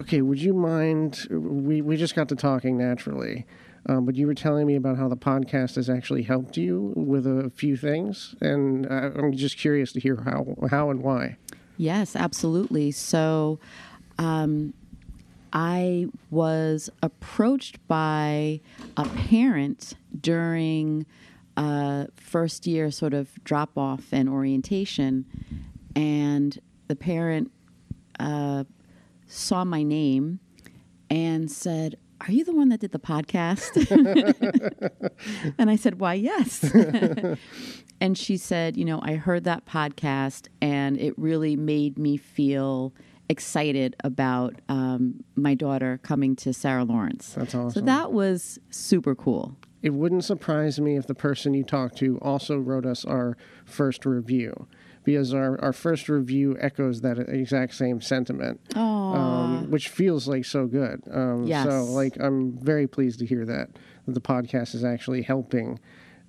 okay, would you mind? We we just got to talking naturally, um, but you were telling me about how the podcast has actually helped you with a few things, and uh, I'm just curious to hear how how and why. Yes, absolutely. So, um, I was approached by a parent during uh, first year sort of drop off and orientation, and the parent uh, saw my name and said, Are you the one that did the podcast? and I said, Why, yes. and she said, You know, I heard that podcast and it really made me feel excited about um, my daughter coming to Sarah Lawrence. That's awesome. So that was super cool. It wouldn't surprise me if the person you talked to also wrote us our first review. Because our, our first review echoes that exact same sentiment, um, which feels like so good. Um, Yes. So, like, I'm very pleased to hear that, that the podcast is actually helping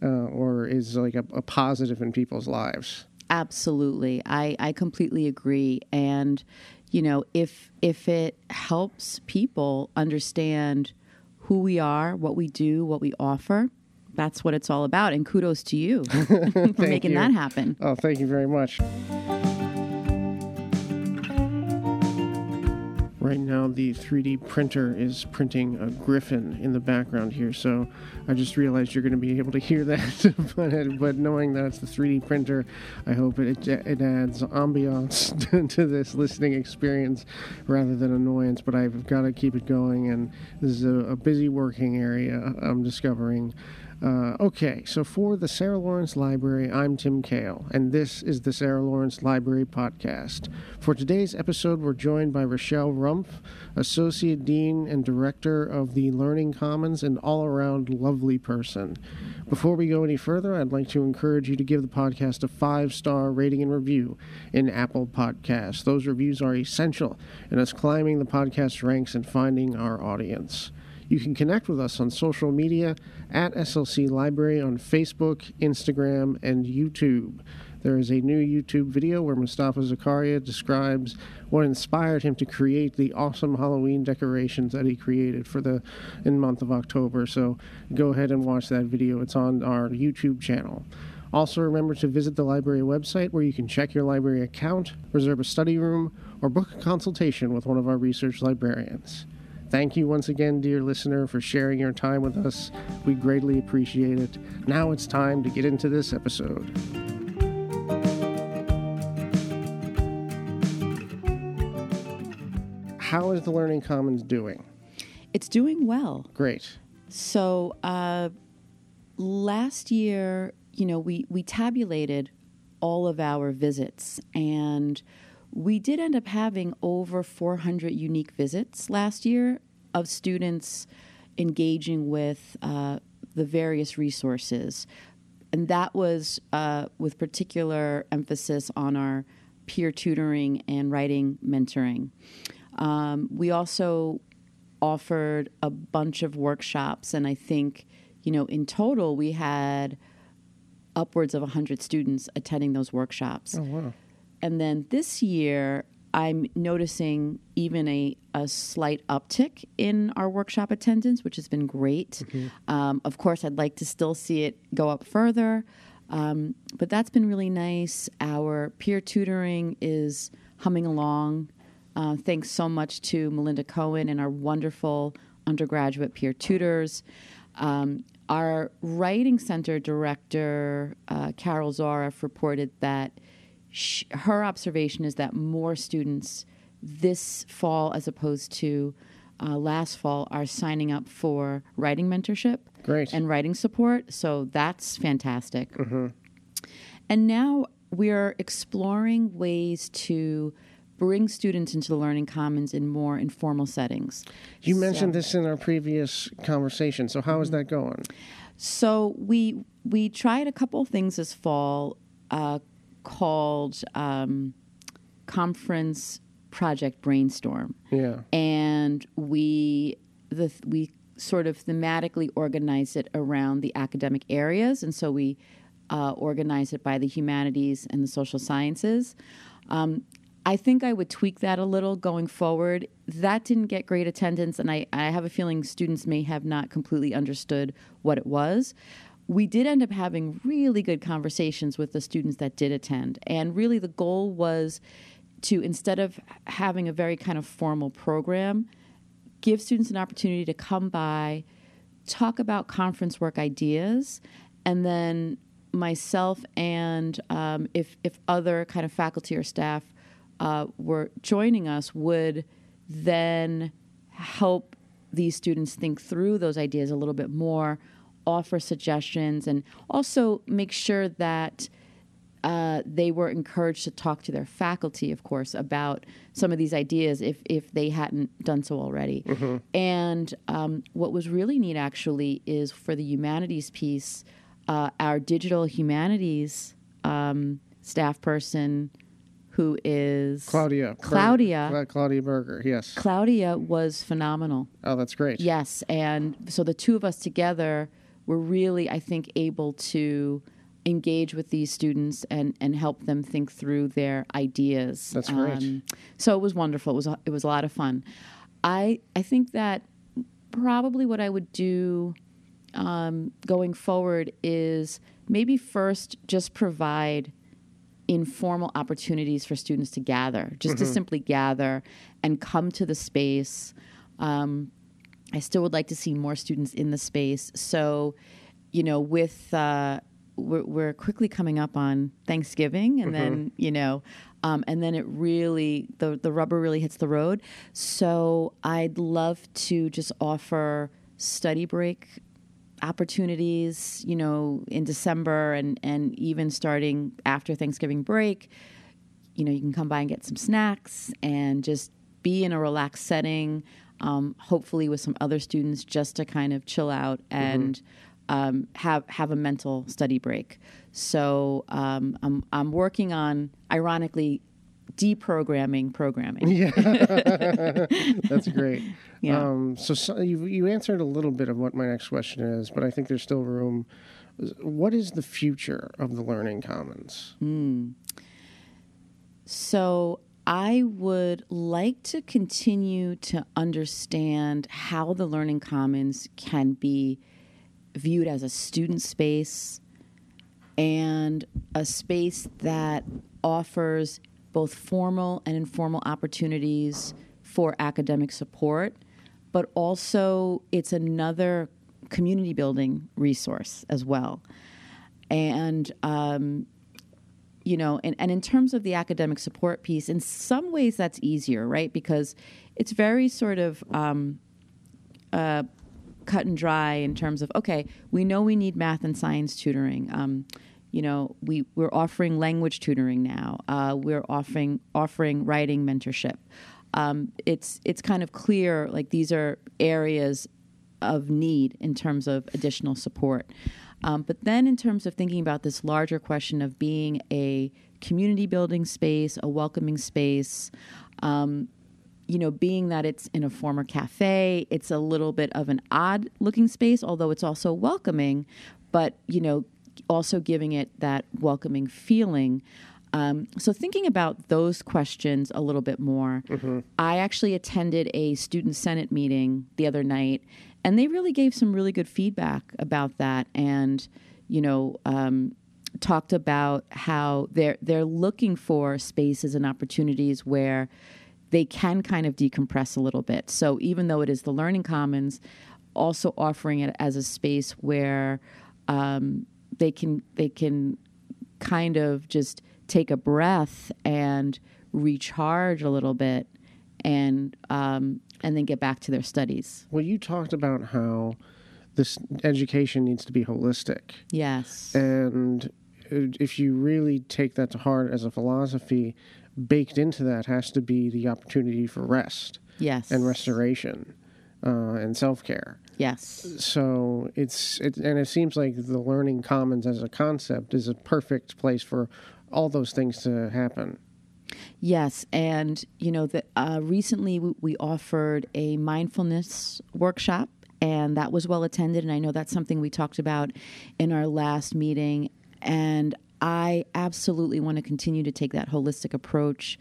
uh, or is like a, a positive in people's lives. Absolutely. I, I completely agree. And, you know, if if it helps people understand who we are, what we do, what we offer, that's what it's all about. And kudos to you for making you. that happen. Oh, thank you very much. Right now, the 3D printer is printing a griffin in the background here, so I just realized you're going to be able to hear that. but, but knowing that it's the 3D printer, I hope it, it adds ambiance to this listening experience rather than annoyance. But I've got to keep it going, and this is a, a busy working area I'm discovering. Uh, okay, so for the Sarah Lawrence Library, I'm Tim Kale, and this is the Sarah Lawrence Library Podcast. For today's episode, we're joined by Rachelle Rumph, Associate Dean and Director of the Learning Commons, and all around lovely person. Before we go any further, I'd like to encourage you to give the podcast a five star rating and review in Apple Podcasts. Those reviews are essential in us climbing the podcast ranks and finding our audience. You can connect with us on social media at SLC Library on Facebook, Instagram, and YouTube. There is a new YouTube video where Mustafa Zakaria describes what inspired him to create the awesome Halloween decorations that he created for the in month of October. So go ahead and watch that video. It's on our YouTube channel. Also, remember to visit the library website where you can check your library account, reserve a study room, or book a consultation with one of our research librarians. Thank you once again, dear listener, for sharing your time with us. We greatly appreciate it. Now it's time to get into this episode. How is the Learning Commons doing? It's doing well. Great. So uh, last year, you know, we, we tabulated all of our visits, and we did end up having over 400 unique visits last year of students engaging with uh, the various resources. And that was uh, with particular emphasis on our peer tutoring and writing mentoring. Um, we also offered a bunch of workshops, and I think, you know, in total, we had upwards of 100 students attending those workshops. Oh, wow. And then this year, I'm noticing even a, a slight uptick in our workshop attendance, which has been great. Um, of course, I'd like to still see it go up further, um, but that's been really nice. Our peer tutoring is humming along. Uh, thanks so much to Melinda Cohen and our wonderful undergraduate peer tutors. Um, our writing center director, uh, Carol Zaroff, reported that sh- her observation is that more students this fall, as opposed to uh, last fall, are signing up for writing mentorship Great. and writing support. So that's fantastic. And now we're exploring ways to bring students into the Learning Commons in more informal settings. You mentioned this in our previous conversation, so how is that going? So we we tried a couple things this fall uh, called um, conference project brainstorm, Yeah. and we the we sort of thematically organized it around the academic areas, and so we uh, organized it by the humanities and the social sciences. Um, I think I would tweak that a little going forward. That didn't get great attendance, and I, I have a feeling students may have not completely understood what it was. We did end up having really good conversations with the students that did attend, and really the goal was to instead of having a very kind of formal program, give students an opportunity to come by, talk about conference work ideas, and then myself and um, if if other kind of faculty or staff uh, were joining us would then help these students think through those ideas a little bit more, offer suggestions, and also make sure that uh, they were encouraged to talk to their faculty, of course, about some of these ideas if, if they hadn't done so already. Mm-hmm. And um, what was really neat, actually, is for the humanities piece, uh, our digital humanities um, staff person, who is Claudia. Claudia. Berger. Claudia Berger, yes. Claudia was phenomenal. Oh, that's great. Yes. And so the two of us together were really, I think, able to engage with these students and, and help them think through their ideas. That's great. Um, so it was wonderful. It was, a, it was a lot of fun. I, I think that probably what I would do um, going forward is maybe first just provide informal opportunities for students to gather, just mm-hmm. to simply gather and come to the space. Um, I still would like to see more students in the space. So, you know, with uh, we're, we're, quickly coming up on Thanksgiving, and mm-hmm. then you know, um, and then it really the the rubber really hits the road. So I'd love to just offer study break opportunities, you know, in December and, and even starting after Thanksgiving break. You know, you can come by and get some snacks and just be in a relaxed setting, um, hopefully with some other students, just to kind of chill out mm-hmm. and mm-hmm. um, have have a mental study break. So um, I'm I'm working on, ironically, deprogramming programming. Yeah, that's great. Yeah. Um, so, so, you you answered a little bit of what my next question is, but I think there's still room. What is the future of the Learning Commons? Mm. So I would like to continue to understand how the Learning Commons can be viewed as a student space and a space that offers both formal and informal opportunities for academic support, but also it's another community building resource as well. And, um, you know, and, and in terms of the academic support piece, in some ways that's easier, right? Because it's very sort of um, uh, cut and dry in terms of, okay, we know we need math and science tutoring. Um, you know, we, we're offering language tutoring now. Uh, we're offering offering writing mentorship. Um, it's it's kind of clear like these are areas of need in terms of additional support. Um, but then, in terms of thinking about this larger question of being a community building space, a welcoming space, um, you know, being that it's in a former cafe, it's a little bit of an odd looking space, although it's also welcoming. But, you know, also giving it that welcoming feeling. Um, so, thinking about those questions a little bit more, mm-hmm. I actually attended a student senate meeting the other night, and they really gave some really good feedback about that, and you know, um, talked about how they're they're looking for spaces and opportunities where they can kind of decompress a little bit. So, even though it is the Learning Commons, also offering it as a space where um, they can they can kind of just take a breath and recharge a little bit and um, and then get back to their studies. Well, you talked about how this education needs to be holistic. Yes. And if you really take that to heart as a philosophy, baked into that has to be the opportunity for rest. Yes. And restoration uh, and self care. Yes. So it's it, and it seems like the learning commons as a concept is a perfect place for all those things to happen. Yes, and you know that uh, recently we, we offered a mindfulness workshop, and that was well attended. And I know that's something we talked about in our last meeting. And I absolutely want to continue to take that holistic approach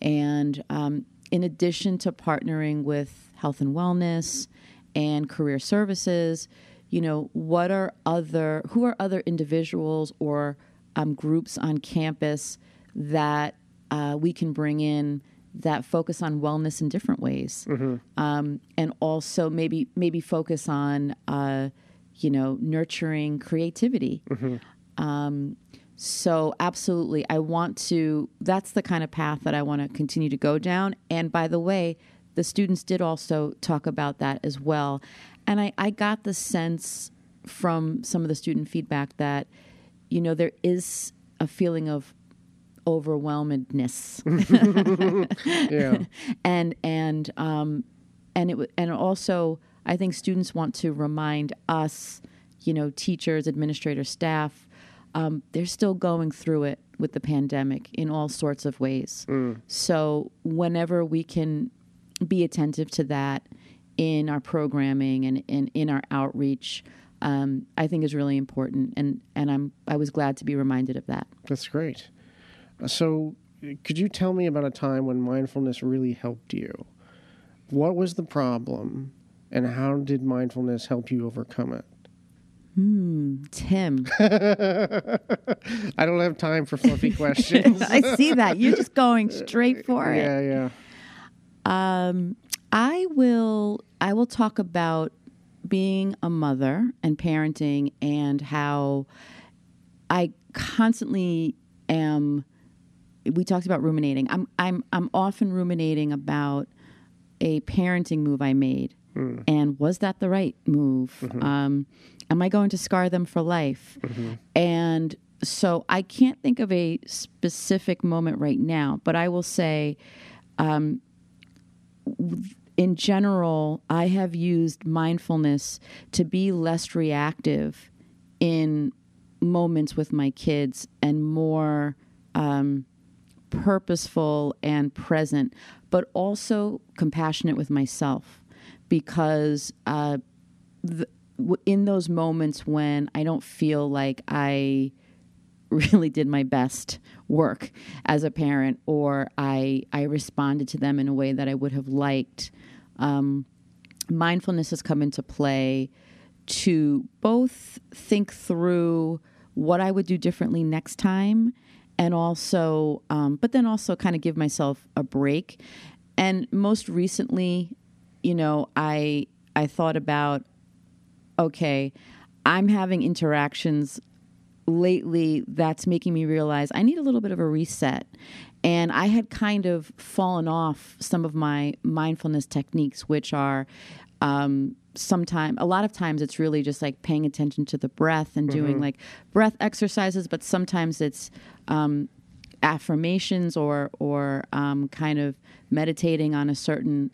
And um, in addition to partnering with health and wellness and career services, you know, what are other, who are other individuals or um, groups on campus that uh, we can bring in that focus on wellness in different ways, um, and also maybe maybe focus on uh, you know nurturing creativity. Um, so absolutely, I want to. That's the kind of path that I want to continue to go down. And by the way, the students did also talk about that as well. And I, I got the sense from some of the student feedback that you know there is a feeling of overwhelmedness Yeah. and and um, and it w- and also I think students want to remind us, you know, teachers, administrators, staff, um, they're still going through it with the pandemic in all sorts of ways. So whenever we can be attentive to that in our programming and, and in our outreach. Um, I think is really important, and, and I'm I was glad to be reminded of that. That's great. So, could you tell me about a time when mindfulness really helped you? What was the problem, and how did mindfulness help you overcome it? Hmm, Tim, I don't have time for fluffy questions. I see that you're just going straight for it. yeah, yeah. Um, I will. I will talk about being a mother and parenting, and how I constantly am. We talked about ruminating. I'm. I'm. I'm often ruminating about a parenting move I made, and was that the right move? Um, am I going to scar them for life? And so I can't think of a specific moment right now, but I will say in general, I have used mindfulness to be less reactive in moments with my kids and more um, purposeful and present, but also compassionate with myself because uh, th- w- in those moments when I don't feel like I really did my best work as a parent or I I responded to them in a way that I would have liked. Um, mindfulness has come into play to both think through what I would do differently next time and also um, but then also kind of give myself a break and most recently you know I I thought about okay I'm having interactions lately that's making me realize I need a little bit of a reset. And I had kind of fallen off some of my mindfulness techniques, which are um, sometime a lot of times it's really just like paying attention to the breath and doing like breath exercises, but sometimes it's um, affirmations or or um, kind of meditating on a certain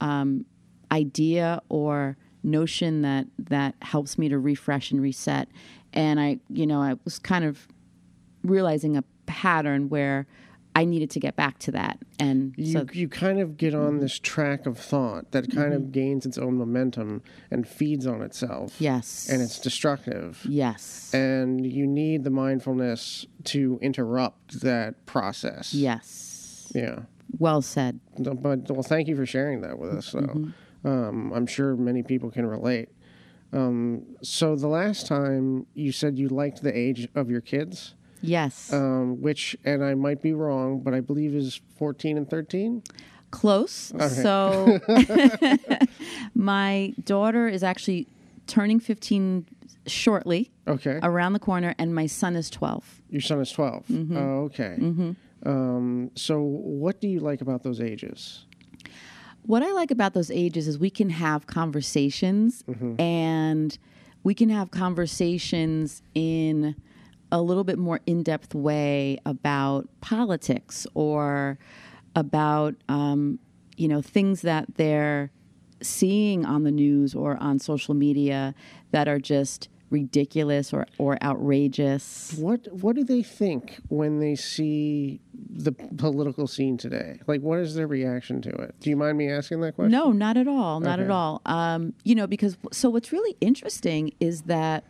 um, idea or notion that that helps me to refresh and reset. And i you know i was kind of realizing a pattern where i needed to get back to that and You, so you kind of get on this track of thought that kind Mm-hmm. of gains its own momentum and feeds on itself. yes And it's destructive. yes And you need the mindfulness to interrupt that process. yes Yeah. well said But well, thank you for sharing that with us. Though um, I'm sure many people can relate. Um, so the last time you said you liked the age of your kids, yes um, which, and I might be wrong, but I believe is 14 and 13. close so my daughter is actually turning 15 shortly Okay. around the corner and my son is 12 Your son is 12. Mm-hmm. Oh, okay. Um, so what do you like about those ages? What I like about those ages is we can have conversations and we can have conversations in a little bit more in depth way about politics or about, um, you know, things that they're seeing on the news or on social media that are just ridiculous or, or outrageous. What What do they think when they see the political scene today? Like, what is their reaction to it? Do you mind me asking that question? No, not at all. Not at all. Um, you know, because so what's really interesting is that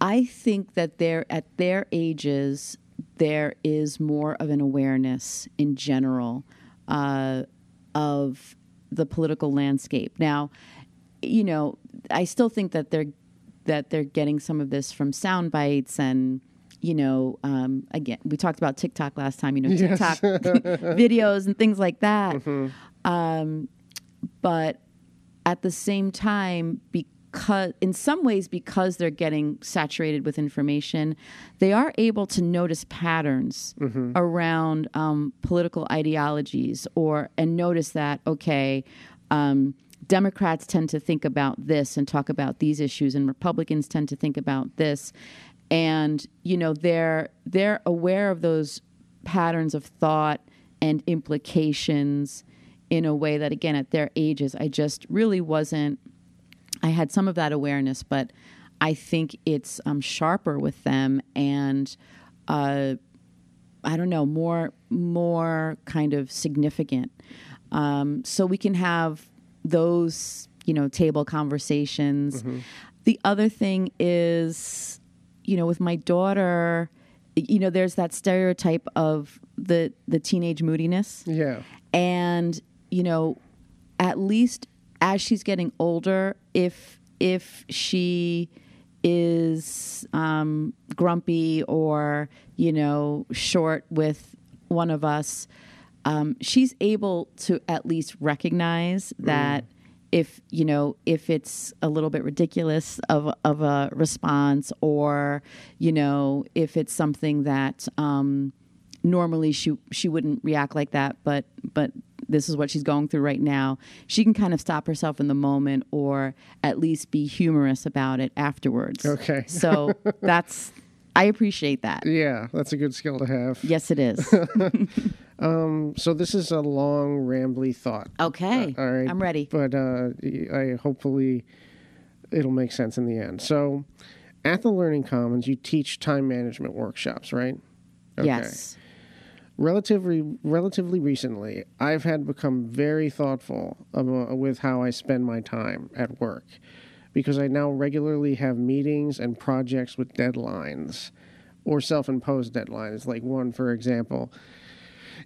I think that they're at their ages, there is more of an awareness in general uh, of the political landscape. Now, you know, I still think that they're that they're getting some of this from sound bites and you know, um, again, we talked about TikTok last time. You know, Yes. TikTok videos and things like that. Um, but at the same time, because in some ways, because they're getting saturated with information, they are able to notice patterns around um, political ideologies, or and notice that okay. Um, Democrats tend to think about this and talk about these issues, and Republicans tend to think about this, and you know they're they're aware of those patterns of thought and implications in a way that again at their ages I just really wasn't I had some of that awareness but I think it's um, sharper with them and uh, I don't know more more kind of significant. Um, so we can have those you know table conversations. The other thing is you know with my daughter you know there's that stereotype of the the teenage moodiness. Yeah. and you know at least as she's getting older if if she is um, grumpy or you know short with one of us um, she's able to at least recognize that if you know if it's a little bit ridiculous of of a response or you know if it's something that um, normally she she wouldn't react like that but but this is what she's going through right now she can kind of stop herself in the moment or at least be humorous about it afterwards Okay. so that's i appreciate that Yeah, that's a good skill to have. yes it is So this is a long, rambly thought. okay All right. i'm ready But uh, I hopefully it'll make sense in the end. So, at the Learning Commons, you teach time management workshops, right? yes Relatively, relatively recently, I've had become very thoughtful of, uh, with how I spend my time at work, because I now regularly have meetings and projects with deadlines, or self-imposed deadlines. Like one, for example,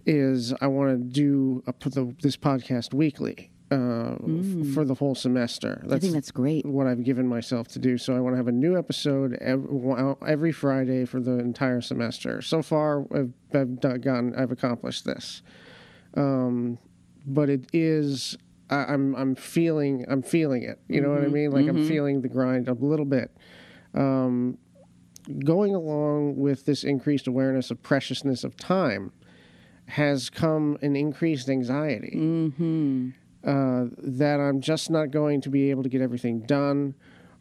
is I want to do a, the, this podcast weekly uh, f- for the whole semester. i think that's great what I've given myself to do. So I want to have a new episode every, every Friday for the entire semester. So far, I've, I've done, gotten, I've accomplished this. Um, but it is, I, I'm, I'm feeling, I'm feeling it. You know what I mean? Like I'm feeling the grind a little bit. Um, going along with this increased awareness of preciousness of time has come an increased anxiety uh, that I'm just not going to be able to get everything done,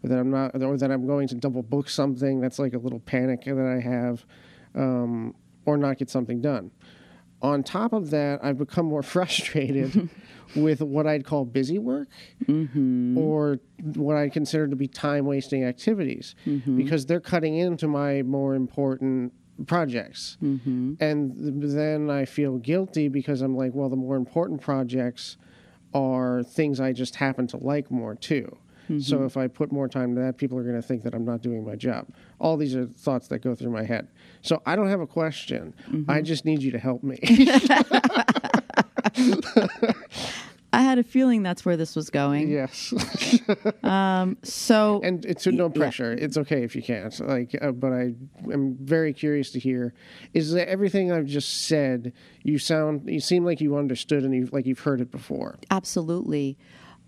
or that I'm not, or that I'm going to double book something. That's like a little panic that I have, um, or not get something done. On top of that, I've become more frustrated with what I'd call busy work or what I consider to be time wasting activities because they're cutting into my more important projects. And th- then I feel guilty because I'm like, well, the more important projects are things I just happen to like more too. So mm-hmm. if I put more time to that, people are going to think that I'm not doing my job. All these are thoughts that go through my head. So I don't have a question. I mm-hmm. just need you to help me. i had a feeling that's where this was going yes. so and it's no yeah. pressure. It's okay if you can't. Like, uh, but I am very curious to hear. Is that everything I've just said? You sound. You seem like you understood and you like you've heard it before. Absolutely.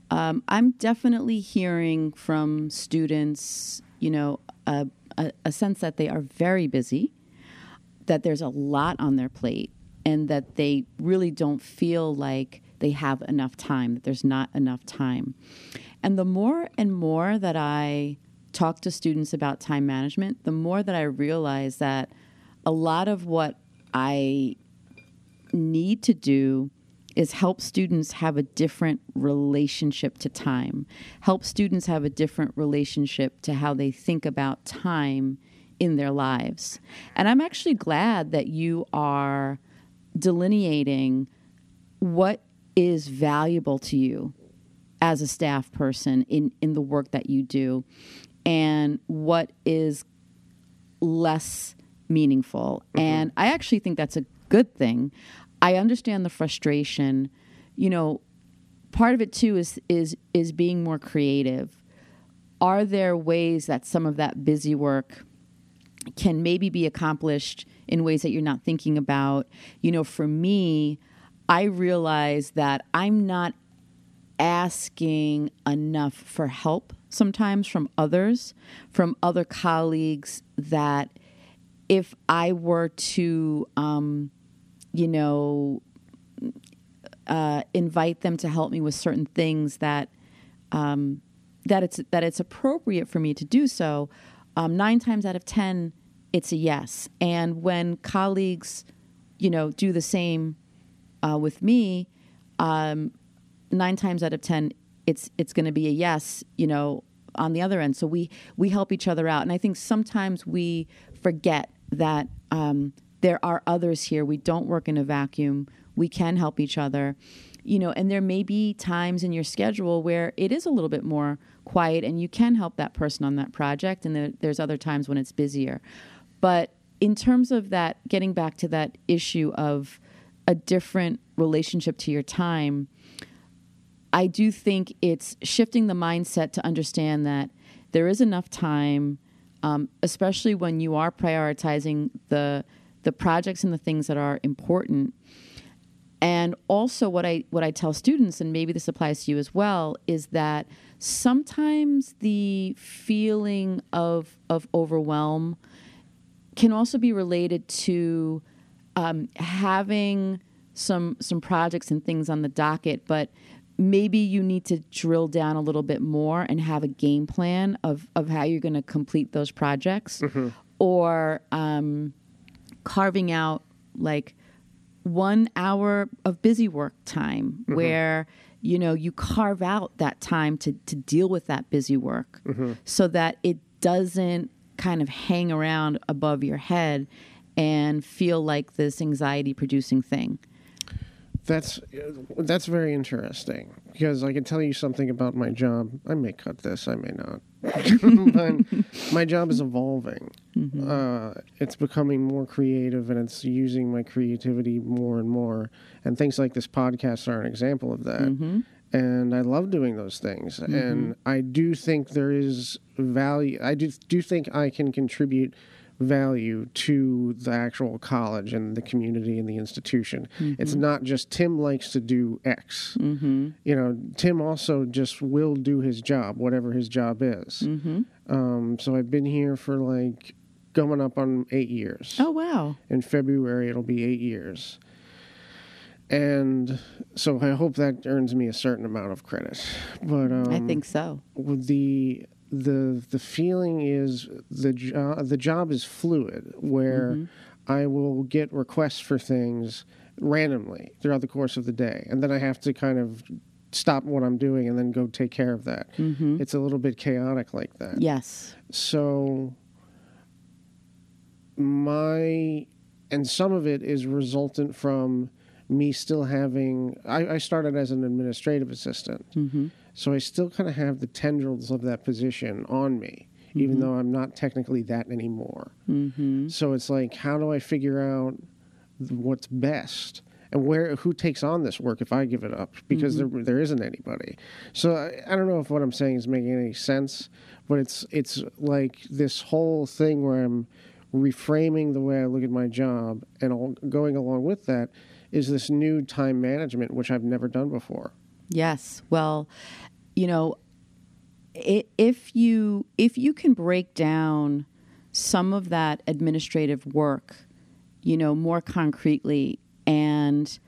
Um, I'm definitely hearing from students, you know, a, a, a sense that they are very busy, that there's a lot on their plate, and that they really don't feel like they have enough time, that there's not enough time. And the more and more that I talk to students about time management, the more that I realize that a lot of what I need to do is help students have a different relationship to time, help students have a different relationship to how they think about time in their lives. And I'm actually glad that you are delineating what is valuable to you as a staff person in, in the work that you do and what is less meaningful. Mm-hmm. And I actually think that's a good thing. I understand the frustration. You know, part of it too is is is being more creative. Are there ways that some of that busy work can maybe be accomplished in ways that you're not thinking about? You know, for me, I realize that I'm not asking enough for help sometimes from others, from other colleagues that if I were to, um, you know, uh, invite them to help me with certain things that um, that it's that it's appropriate for me to do so, um, nine times out of ten, it's a yes. And when colleagues, you know, do the same uh, with me, um, nine times out of ten, it's it's going to be a yes. You know, on the other end. So we we help each other out, and I think sometimes we forget that um, there are others here. We don't work in a vacuum. We can help each other, you know. And there may be times in your schedule where it is a little bit more quiet, and you can help that person on that project. And there, there's other times when it's busier. But in terms of that, getting back to that issue of a different relationship to your time, I do think it's shifting the mindset to understand that there is enough time, um, especially when you are prioritizing the the projects and the things that are important. And also, what I what I tell students, and maybe this applies to you as well, is that sometimes the feeling of of overwhelm can also be related to um, having some some projects and things on the docket, but maybe you need to drill down a little bit more and have a game plan of, of how you're going to complete those projects mm-hmm. or um, carving out like one hour of busy work time mm-hmm. where you know you carve out that time to, to deal with that busy work mm-hmm. so that it doesn't kind of hang around above your head and feel like this anxiety producing thing that's that's very interesting because I can tell you something about my job. I may cut this, I may not, but my job is evolving. Mm-hmm. Uh, it's becoming more creative, and it's using my creativity more and more. And things like this podcast are an example of that. Mm-hmm. And I love doing those things, mm-hmm. and I do think there is value. I do do think I can contribute value to the actual college and the community and the institution. Mm-hmm. It's not just Tim likes to do X. Mm-hmm. You know, Tim also just will do his job, whatever his job is. Mm-hmm. Um, so I've been here for like going up on eight years. Oh, wow. In February, it'll be eight years. And so I hope that earns me a certain amount of credit. But um, I think so. With the the the feeling is the job the job is fluid where mm-hmm. I will get requests for things randomly throughout the course of the day and then I have to kind of stop what I'm doing and then go take care of that. Mm-hmm. It's a little bit chaotic like that. Yes. So my and some of it is resultant from me still having I, I started as an administrative assistant. Mm-hmm. So I still kind of have the tendrils of that position on me, mm-hmm. even though I'm not technically that anymore. Mm-hmm. So it's like, how do I figure out what's best? and where who takes on this work if I give it up because mm-hmm. there there isn't anybody. So I, I, don't know if what I'm saying is making any sense, but it's it's like this whole thing where I'm reframing the way I look at my job and all, going along with that is this new time management which I've never done before. Yes. Well, you know, if you if you can break down some of that administrative work, you know, more concretely and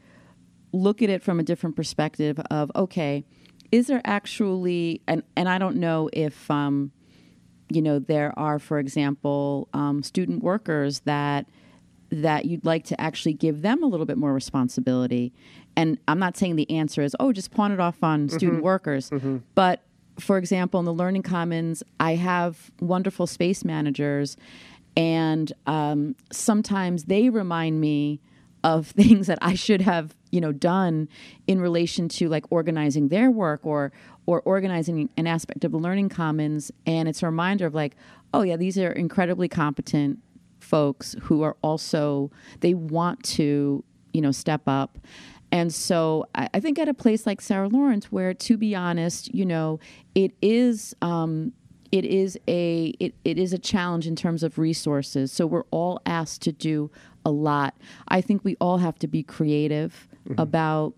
look at it from a different perspective of okay, is there actually and and I don't know if um, you know there are, for example, um, student workers that that you'd like to actually give them a little bit more responsibility and I'm not saying the answer is, oh, just pawn it off on mm-hmm. student workers. Mm-hmm. But for example, in the Learning Commons, I have wonderful space managers, and um, sometimes they remind me of things that I should have, you know, done in relation to like organizing their work or or organizing an aspect of the Learning Commons. And it's a reminder of like, oh yeah, these are incredibly competent folks who are also they want to you know step up and so I, I think at a place like Sarah Lawrence, where to be honest, you know, it is um, it is a it, it is a challenge in terms of resources. So we're all asked to do a lot. I think we all have to be creative mm-hmm. about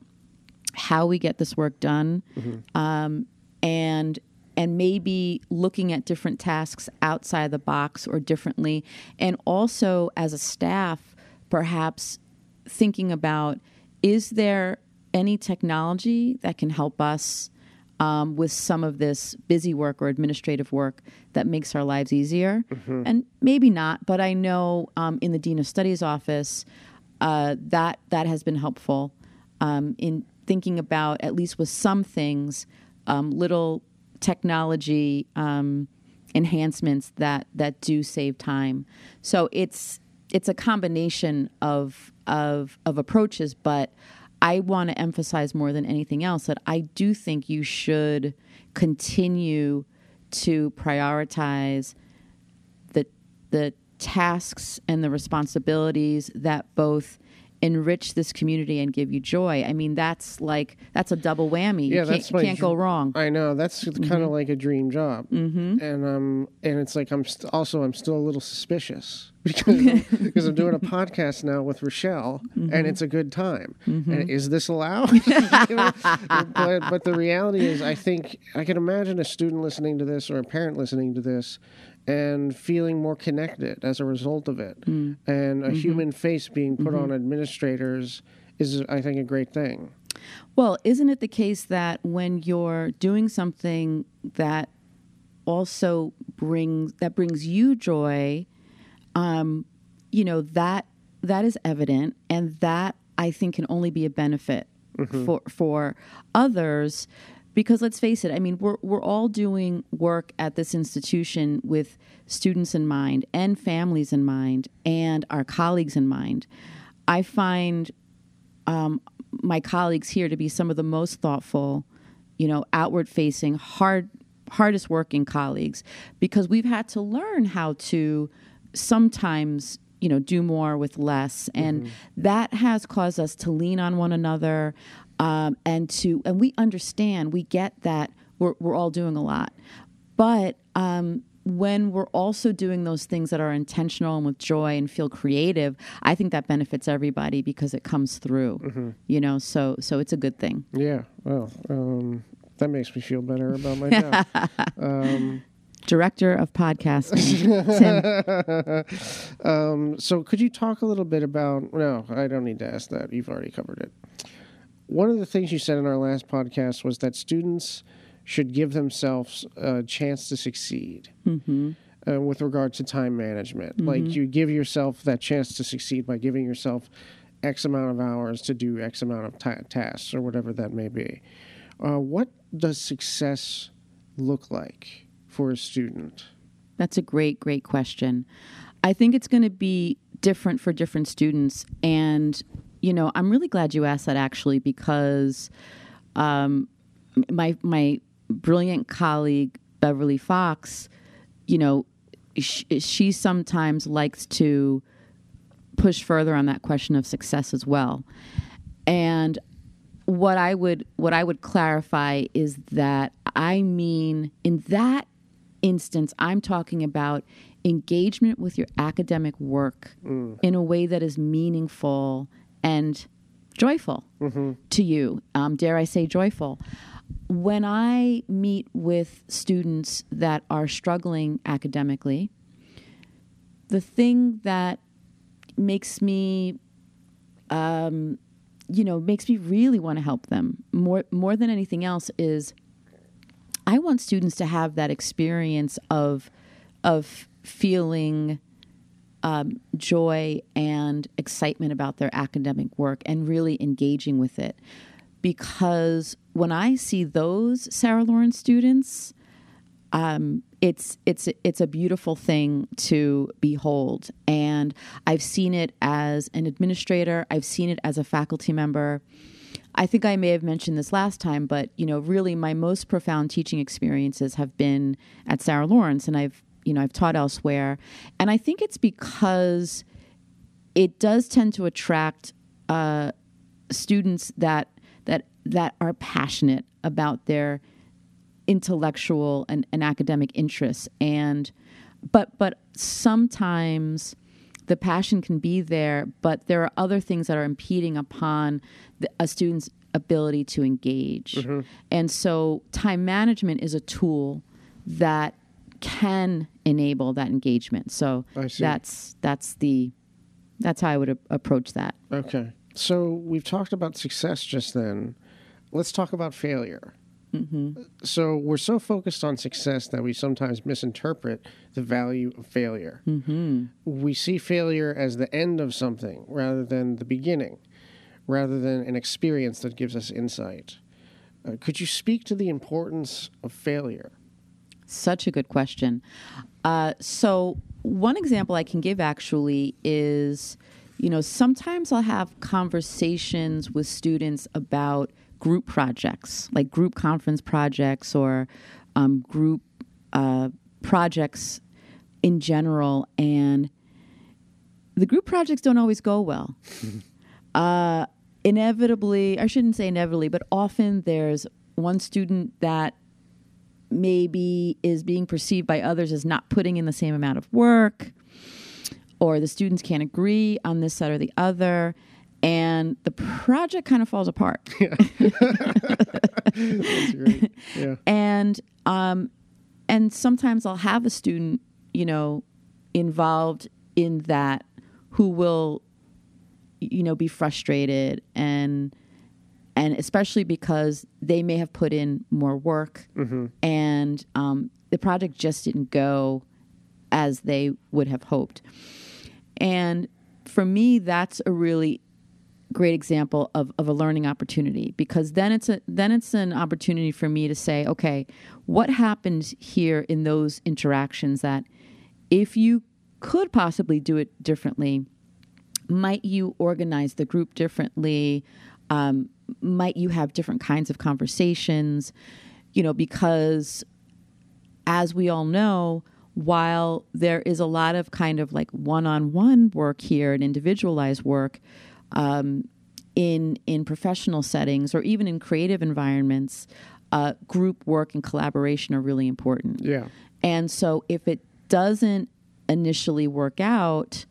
how we get this work done, mm-hmm. um, and and maybe looking at different tasks outside the box or differently, and also as a staff, perhaps thinking about is there any technology that can help us um, with some of this busy work or administrative work that makes our lives easier? Mm-hmm. And maybe not, but I know um, in the Dean of Studies office uh, that that has been helpful um, in thinking about at least with some things, um, little technology um, enhancements that that do save time. So it's it's a combination of of of approaches, but I want to emphasize more than anything else that I do think you should continue to prioritize the the tasks and the responsibilities that both enrich this community and give you joy. I mean, that's like that's a double whammy. Yeah, you that's can't, can't go wrong. I know that's mm-hmm. kind of like a dream job, mm-hmm. and um, and it's like I'm st- also I'm still a little suspicious because because I'm doing a podcast now with Rachelle, mm-hmm. and it's a good time. Mm-hmm. And is this allowed? but but the reality is, I think I can imagine a student listening to this or a parent listening to this and feeling more connected as a result of it. Mm. And a mm-hmm. human face being put mm-hmm. on administrators is, I think, a great thing. Well, isn't it the case that when you're doing something that also brings that brings you joy, um, you know that that is evident, and that I think can only be a benefit mm-hmm. for for others because let's face it, I mean, we're, we're all doing work at this institution with students in mind and families in mind and our colleagues in mind. I find um, my colleagues here to be some of the most thoughtful, you know, outward facing, hard, hardest working colleagues because we've had to learn how to sometimes you know do more with less and mm-hmm. that has caused us to lean on one another um, and to and we understand we get that we're, we're all doing a lot. But um, when we're also doing those things that are intentional and with joy and feel creative i think that benefits everybody because it comes through mm-hmm. you know? So so it's a good thing. Yeah well um, that makes me feel better about my job. Um, director of podcasting um, so could you talk a little bit about no i don't need to ask that. You've already covered it one of the things you said in our last podcast was that students should give themselves a chance to succeed mm-hmm. uh, with regard to time management. Mm-hmm. Like you give yourself that chance to succeed by giving yourself X amount of hours to do X amount of ta- tasks or whatever that may be. Uh, what does success look like for a student? That's a great, great question. I think it's going to be different for different students. And you know, I'm really glad you asked that actually because um, my my brilliant colleague Beverly Fox, you know, she, she sometimes likes to push further on that question of success as well. And what I would what I would clarify is that I mean in that instance I'm talking about engagement with your academic work mm. in a way that is meaningful and joyful mm-hmm. to you. Um, dare I say, joyful. When I meet with students that are struggling academically, the thing that makes me, um, you know, makes me really want to help them more more than anything else is, I want students to have that experience of of feeling um, joy and excitement about their academic work and really engaging with it. Because when I see those Sarah Lawrence students, um, it's it's it's a beautiful thing to behold, and I've seen it as an administrator. I've seen it as a faculty member. I think I may have mentioned this last time, but you know, really, my most profound teaching experiences have been at Sarah Lawrence, and I've you know I've taught elsewhere, and I think it's because it does tend to attract uh, students that that that are passionate about their intellectual and, and academic interests. And but but sometimes the passion can be there but there are other things that are impeding upon the, a student's ability to engage. Mm-hmm. and so time management is a tool that can enable that engagement so that's that's the that's how i would a- approach that Okay. So we've talked about success just then. Let's talk about failure. Mm-hmm. So we're so focused on success that we sometimes misinterpret the value of failure. mm-hmm. We see failure as the end of something rather than the beginning, rather than an experience that gives us insight. Uh, could you speak to the importance of failure? Such a good question. Uh, so, one example I can give actually is you know, sometimes I'll have conversations with students about group projects, like group conference projects or um, group uh, projects in general. And the group projects don't always go well. uh, inevitably, I shouldn't say inevitably, but often there's one student that maybe is being perceived by others as not putting in the same amount of work, or the students can't agree on this side or the other, and the project kind of falls apart. That's great. Yeah. and um, and sometimes I'll have a student, you know, involved in that who will, you know, be frustrated and and especially because they may have put in more work and um, the project just didn't go as they would have hoped. And for me, that's a really great example of, of a learning opportunity because then it's a then it's an opportunity for me to say, okay, what happened here in those interactions that if you could possibly do it differently, might you organize the group differently? Um, might you have different kinds of conversations? You know, because as we all know, while there is a lot of kind of like one-on-one work here and individualized work um, in in professional settings or even in creative environments, uh, group work and collaboration are really important. Yeah. And so if it doesn't initially work out,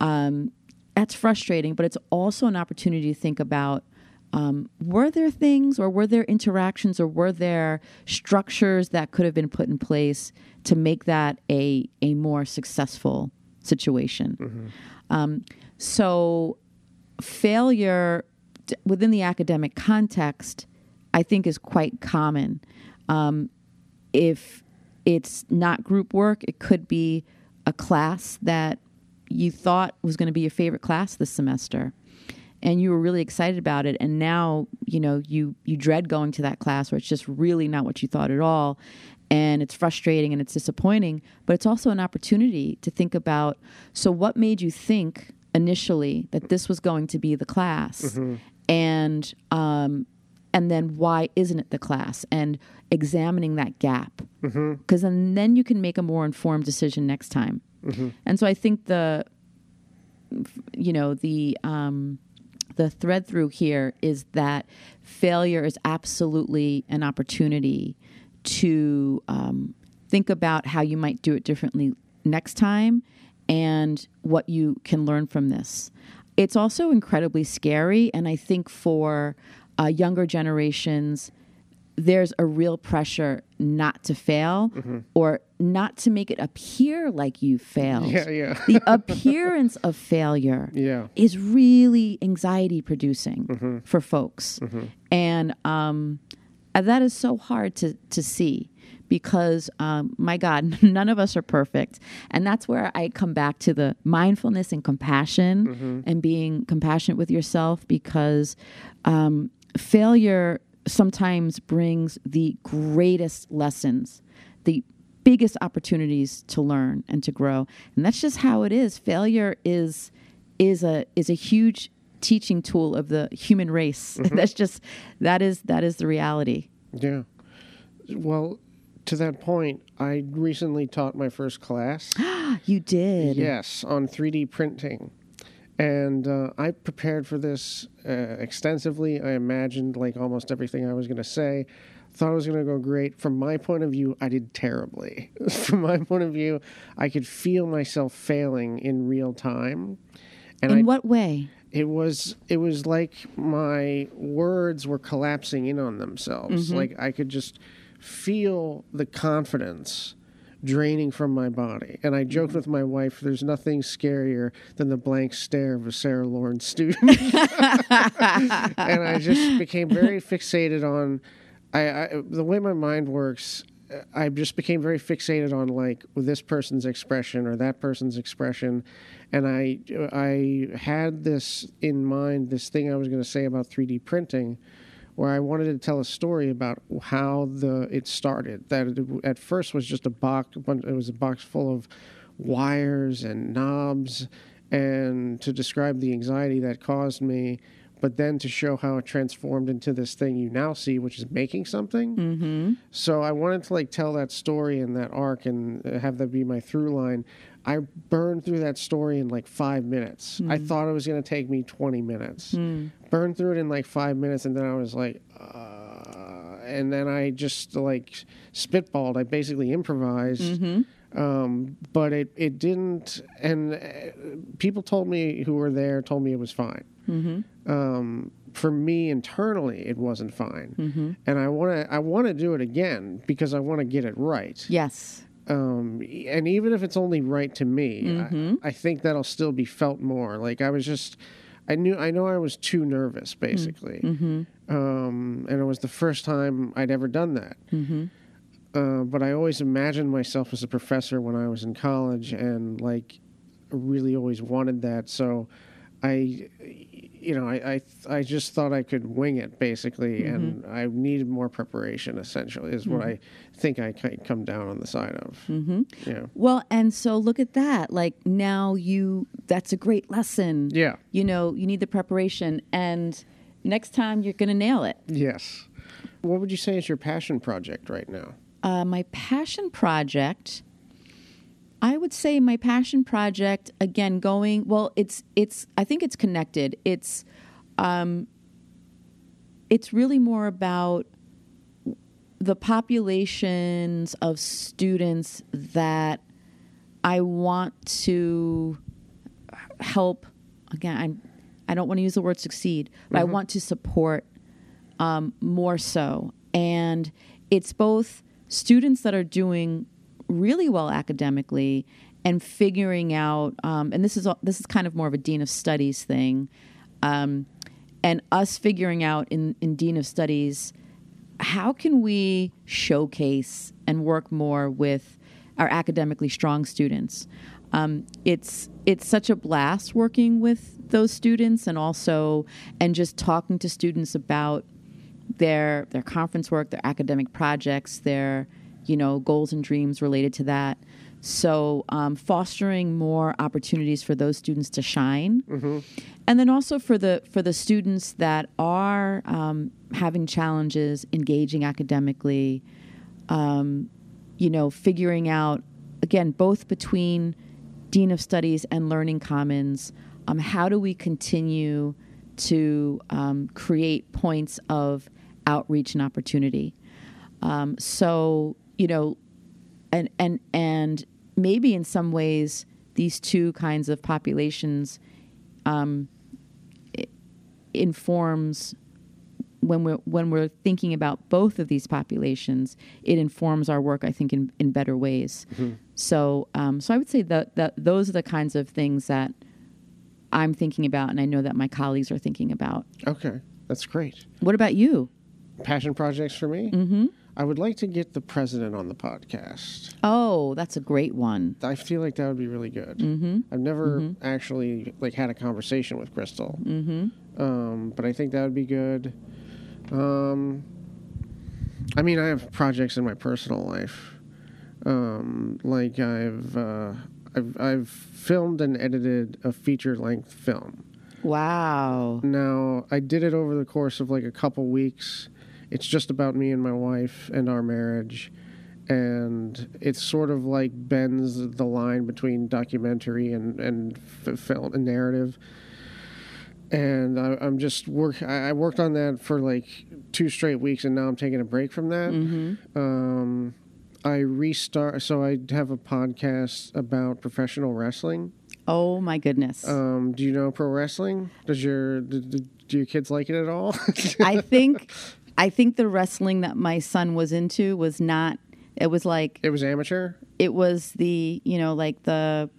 um, that's frustrating, but it's also an opportunity to think about um, were there things or were there interactions or were there structures that could have been put in place to make that a, a more successful situation? Um, so failure d- within the academic context, I think, is quite common. Um, if it's not group work, it could be a class that you thought was going to be your favorite class this semester and you were really excited about it. And now you know you you dread going to that class where it's just really not what you thought at all. And it's frustrating and it's disappointing but it's also an opportunity to think about so what made you think initially that this was going to be the class? And um and then why isn't it the class? And examining that gap. Because then, then you can make a more informed decision next time. And so i think the you know the um, the thread through here is that failure is absolutely an opportunity to um, think about how you might do it differently next time and what you can learn from this. It's also incredibly scary, and I think for uh, younger generations, there's a real pressure not to fail or not to make it appear like you failed. Yeah, yeah. the appearance of failure Yeah. is really anxiety producing for folks. And um, that is so hard to, to see because, um, my God, none of us are perfect. And that's where I come back to the mindfulness and compassion and being compassionate with yourself because um, failure sometimes brings the greatest lessons, the biggest opportunities to learn and to grow. And that's just how it is. Failure is is a is a huge teaching tool of the human race. Mm-hmm. that's just that is that is the reality. Yeah. Well, to that point, I recently taught my first class. You did. Yes, on 3D printing. And uh, I prepared for this uh, extensively. I imagined like almost everything I was going to say. Thought it was going to go great. From my point of view, I did terribly. From my point of view, I could feel myself failing in real time. And In I, what way? it was it was like my words were collapsing in on themselves. Like I could just feel the confidence draining from my body. And I joked mm-hmm. with my wife, there's nothing scarier than the blank stare of a Sarah Lawrence student. and I just became very fixated on I, I the way my mind works. I just became very fixated on like this person's expression or that person's expression, and I I had this in mind this thing I was going to say about 3D printing, where I wanted to tell a story about how the it started. That it, at first was just a box. It was a box full of wires and knobs, and to describe the anxiety that caused me. But then to show how it transformed into this thing you now see, which is making something. Mm-hmm. So I wanted to like tell that story and that arc and uh, have that be my through line. I burned through that story in like five minutes. I thought it was going to take me 20 minutes. Burned through it in like five minutes, and then I was like, uh, and then I just like spitballed. I basically improvised. Um, but it, it didn't, and uh, people told me who were there told me it was fine. Um, for me internally, it wasn't fine, and I want to I want to do it again because I want to get it right. Yes. Um, and even if it's only right to me, Mm-hmm. I, I think that'll still be felt more. Like I was just, I knew I know I was too nervous basically, Mm-hmm. um, and it was the first time I'd ever done that. Mm-hmm. Uh, but I always imagined myself as a professor when I was in college, and like really always wanted that. So I, you know, I I, I just thought I could wing it basically, and I needed more preparation. Essentially, is what I think I come down on the side of. Mm-hmm. Yeah. Well, and so look at that. Like now you that's a great lesson. Yeah. You know, you need the preparation and next time you're going to nail it. Yes. What would you say is your passion project right now? Uh, my passion project I would say my passion project again going well it's it's I think it's connected. It's um it's really more about the populations of students that I want to help again I'm I don't want to use the word succeed, but I want to support um, more so. And it's both students that are doing really well academically and figuring out, um, and this is this is kind of more of a dean of studies thing, um, and us figuring out in, in dean of studies how can we showcase and work more with our academically strong students. Um, it's it's such a blast working with those students and also and just talking to students about their their conference work, their academic projects, their you know goals and dreams related to that. So um, fostering more opportunities for those students to shine, and then also for the for the students that are um, having challenges engaging academically, um, you know, figuring out again both between dean of studies and learning commons um, how do we continue to um, create points of outreach and opportunity um, so you know and and and maybe in some ways these two kinds of populations um, informs when we're when we're thinking about both of these populations, it informs our work, I think, in, in better ways. So, um, so I would say that, that those are the kinds of things that I'm thinking about, and I know that my colleagues are thinking about. Okay, that's great. What about you? Passion projects for me. Mm-hmm. I would like to get the president on the podcast. Oh, that's a great one. I feel like that would be really good. Mm-hmm. I've never actually like had a conversation with Cristle, mm-hmm. um, but I think that would be good. Um, I mean, I have projects in my personal life, um, like I've, uh, I've I've filmed and edited a feature length film. Wow. Now, I did it over the course of like a couple weeks. It's just about me and my wife and our marriage. and it sort of like bends the line between documentary and and film and narrative. And I, I'm just work. I worked on that for like two straight weeks, and now I'm taking a break from that. Um, I restart. So I have a podcast about professional wrestling. Oh my goodness. Um, do you know pro wrestling? Does your do do your kids like it at all? I think I think the wrestling that my son was into was not it was like it was amateur. it was the, you know, like the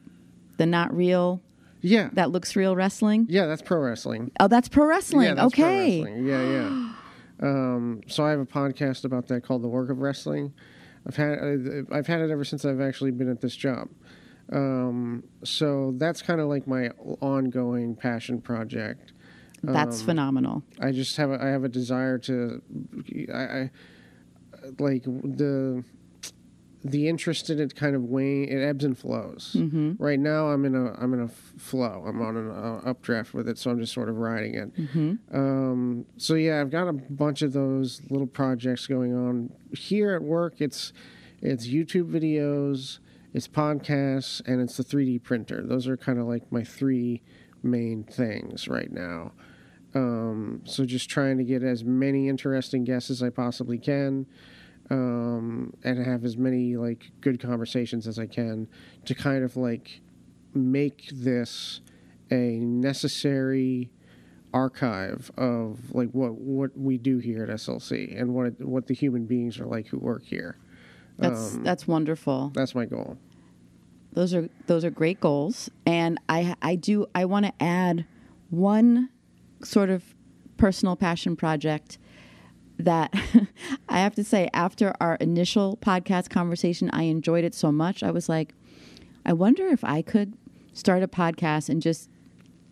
the not real Yeah, that looks real wrestling. yeah, that's pro wrestling. Oh, that's pro wrestling. Yeah, that's pro okay. wrestling. Yeah, yeah. um, so I have a podcast about that called "The Work of Wrestling." I've had uh, I've had it ever since I've actually been at this job. Um, so that's kind of like my ongoing passion project. That's Um, phenomenal. I just have a, I have a desire to, I, I like the the interest in it kind of wane. It ebbs and flows. Mm-hmm. Right now, I'm in a I'm in a flow. I'm on an uh, updraft with it, so I'm just sort of riding it. Mm-hmm. Um, so yeah, I've got a bunch of those little projects going on here at work. It's it's YouTube videos, it's podcasts, and it's the 3D printer. Those are kind of like my three main things right now. Um, so just trying to get as many interesting guests as I possibly can, um, and have as many like good conversations as I can to kind of like make this a necessary archive of like what what we do here at SLC and what it, what the human beings are like who work here. That's Um, that's wonderful. That's my goal. Those are those are great goals, and I I do I want to add one sort of personal passion project that I have to say after our initial podcast conversation, I enjoyed it so much. I was like, I wonder if I could start a podcast and just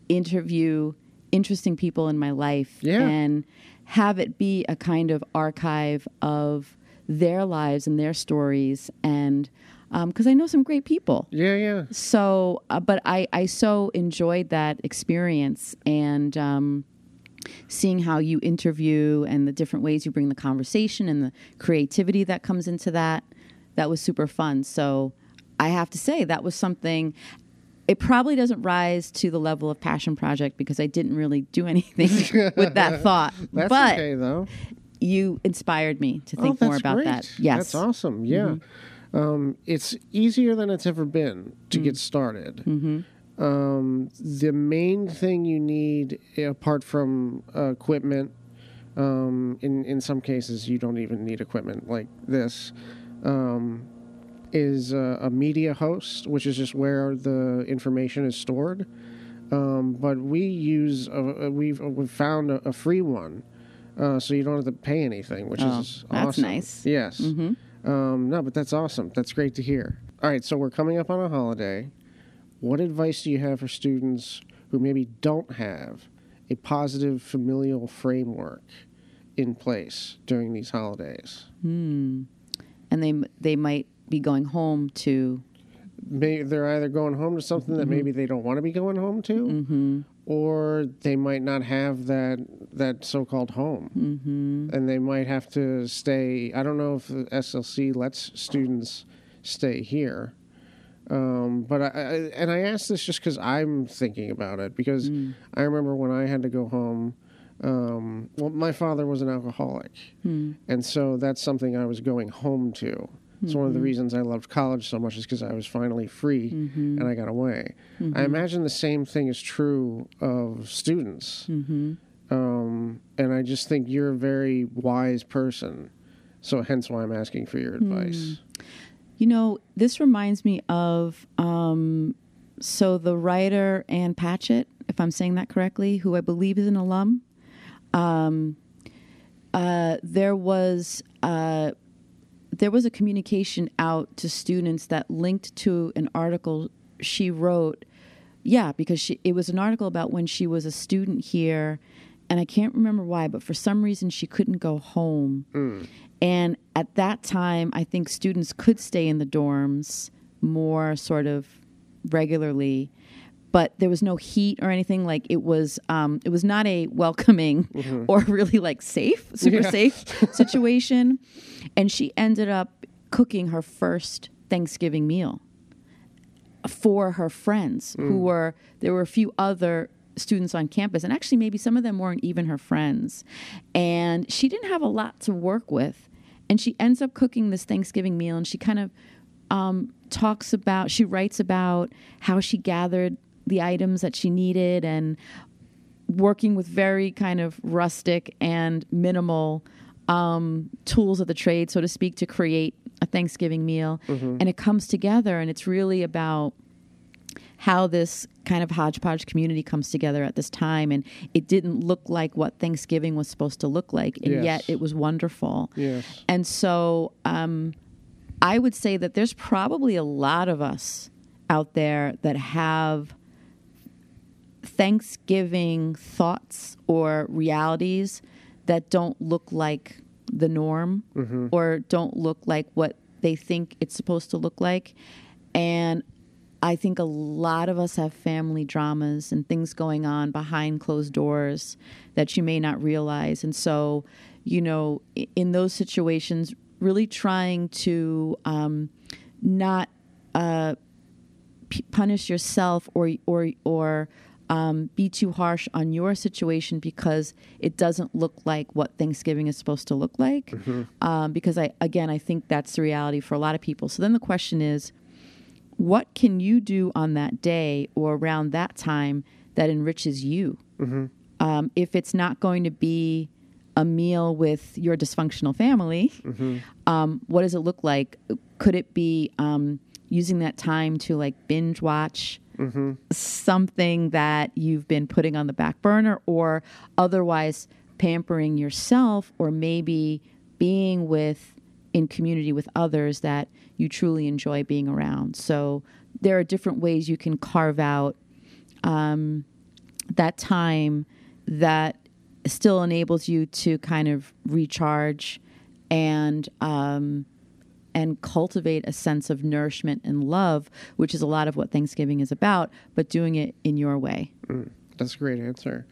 interview interesting people in my life Yeah. and have it be a kind of archive of their lives and their stories and because I know some great people. Yeah, yeah. So, uh, but I, I so enjoyed that experience and um, seeing how you interview and the different ways you bring the conversation and the creativity that comes into that. That was super fun. So, I have to say that was something. It probably doesn't rise to the level of passion project because I didn't really do anything with that thought. That's but okay though. you inspired me to Oh, think more about great. that. Yes. That's awesome. Yeah. Um, it's easier than it's ever been to get started. Mm-hmm. Um, the main thing you need, apart from uh, equipment, um, in, in some cases, you don't even need equipment like this, um, is uh, a media host, which is just where the information is stored. Um, but we use, a, a- we've, we've found a, a free one. Uh, so you don't have to pay anything, which Oh, is that's awesome. nice. Yes. Mhm. Um, no, but that's awesome. That's great to hear. All right, so we're coming up on a holiday. What advice do you have for students who maybe don't have a positive familial framework in place during these holidays? Hmm. And they they might be going home to Maybe they're either going home to something that maybe they don't want to be going home to, mm-hmm, or they might not have that that so-called home, mm-hmm. and they might have to stay. I don't know if the SLC lets students stay here, um, but I, I and I ask this just because I'm thinking about it because Mm. I remember when I had to go home. Um, well, my father was an alcoholic, Hmm. and so that's something I was going home to. It's one of the reasons I loved college so much is because I was finally free Mm-hmm. and I got away. I imagine the same thing is true of students. Mm-hmm. Um, and I just think you're a very wise person. So hence why I'm asking for your advice. You know, this reminds me of um, so the writer Ann Patchett, if I'm saying that correctly, who I believe is an alum. Um, uh, there was uh, there was a communication out to students that linked to an article she wrote. Yeah, because she, it was an article about when she was a student here, and I can't remember why, but for some reason she couldn't go home. Mm. And at that time, I think students could stay in the dorms more sort of regularly, but there was no heat or anything. Like it was, um, it was not a welcoming or really like safe, super Yeah. safe situation. And she ended up cooking her first Thanksgiving meal for her friends who were there were a few other students on campus and actually maybe some of them weren't even her friends and she didn't have a lot to work with and she ends up cooking this Thanksgiving meal and she kind of um, talks about she writes about how she gathered the items that she needed and working with very kind of rustic and minimal um, tools of the trade, so to speak, to create a Thanksgiving meal. And it comes together, and it's really about how this kind of hodgepodge community comes together at this time. And it didn't look like what Thanksgiving was supposed to look like, and Yes. yet it was wonderful. Yes. And so um, I would say that there's probably a lot of us out there that have Thanksgiving thoughts or realities that don't look like the norm or don't look like what they think it's supposed to look like. And I think a lot of us have family dramas and things going on behind closed doors that you may not realize. And so, you know, in those situations, really trying to um, not uh, p- punish yourself or or or um, be too harsh on your situation because it doesn't look like what Thanksgiving is supposed to look like. Um, because I again I think that's the reality for a lot of people. So then the question is, what can you do on that day or around that time that enriches you? Um, if it's not going to be a meal with your dysfunctional family, um, what does it look like? Could it be um, using that time to like binge watch something that you've been putting on the back burner, or otherwise pampering yourself, or maybe being with in community with others that you truly enjoy being around? So there are different ways you can carve out um, that time that still enables you to kind of recharge and um, and cultivate a sense of nourishment and love, which is a lot of what Thanksgiving is about, but doing it in your way. That's a great answer.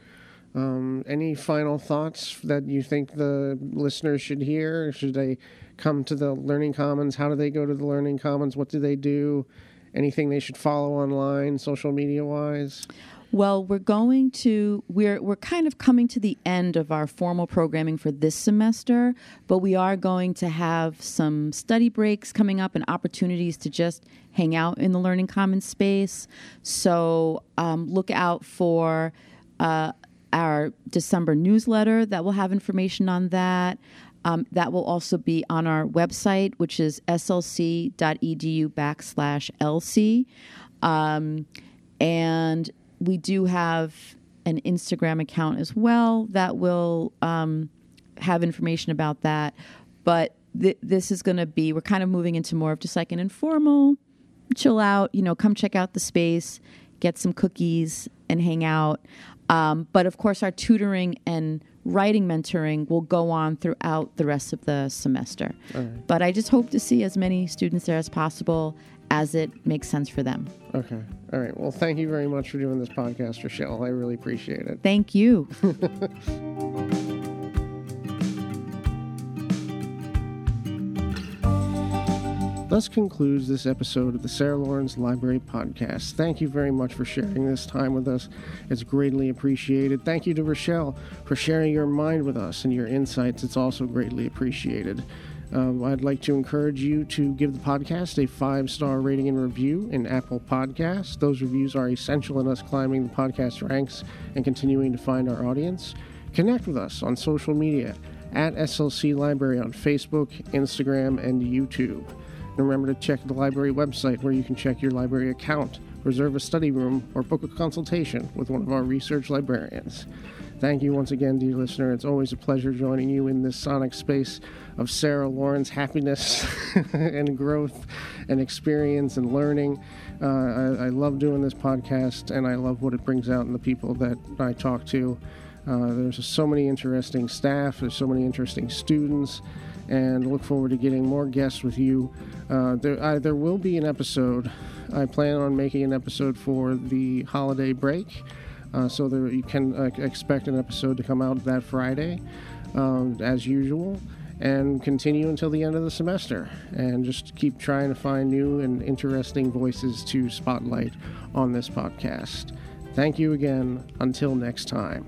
Um, any final thoughts that you think the listeners should hear? Should they come to the Learning Commons? How do they go to the Learning Commons? What do they do? Anything they should follow online, social media wise? Well, we're going to we're we're kind of coming to the end of our formal programming for this semester, but we are going to have some study breaks coming up and opportunities to just hang out in the Learning Commons space. So um, look out for uh, our December newsletter that will have information on that. Um, that will also be on our website, which is slc.edu backslash lc. Um, and we do have an Instagram account as well that will um, have information about that. But th- this is going to be, we're kind of moving into more of just like an informal, chill out, you know, come check out the space, get some cookies and hang out. Um, but of course, our tutoring and writing mentoring will go on throughout the rest of the semester. But I just hope to see as many students there as possible as it makes sense for them. Okay. All right. Well, thank you very much for doing this podcast, Rachelle. I really appreciate it. Thank you. Thus concludes this episode of the Sarah Lawrence Library Podcast. Thank you very much for sharing this time with us. It's greatly appreciated. Thank you to Rachelle for sharing your mind with us and your insights. It's also greatly appreciated. Um, I'd like to encourage you to give the podcast a five star rating and review in Apple Podcasts. Those reviews are essential in us climbing the podcast ranks and continuing to find our audience. Connect with us on social media at SLC Library on Facebook, Instagram, and YouTube. And remember to check the library website where you can check your library account, reserve a study room, or book a consultation with one of our research librarians. Thank you once again, dear listener. It's always a pleasure joining you in this sonic space of Sarah Lawrence happiness and growth and experience and learning. Uh, I, I love doing this podcast and I love what it brings out in the people that I talk to. Uh, there's so many interesting staff, there's so many interesting students, and look forward to getting more guests with you. Uh, there, I, there will be an episode. I plan on making an episode for the holiday break. Uh, so there, you can uh, expect an episode to come out that Friday, um, as usual. and continue until the end of the semester and just keep trying to find new and interesting voices to spotlight on this podcast. Thank you again. Until next time.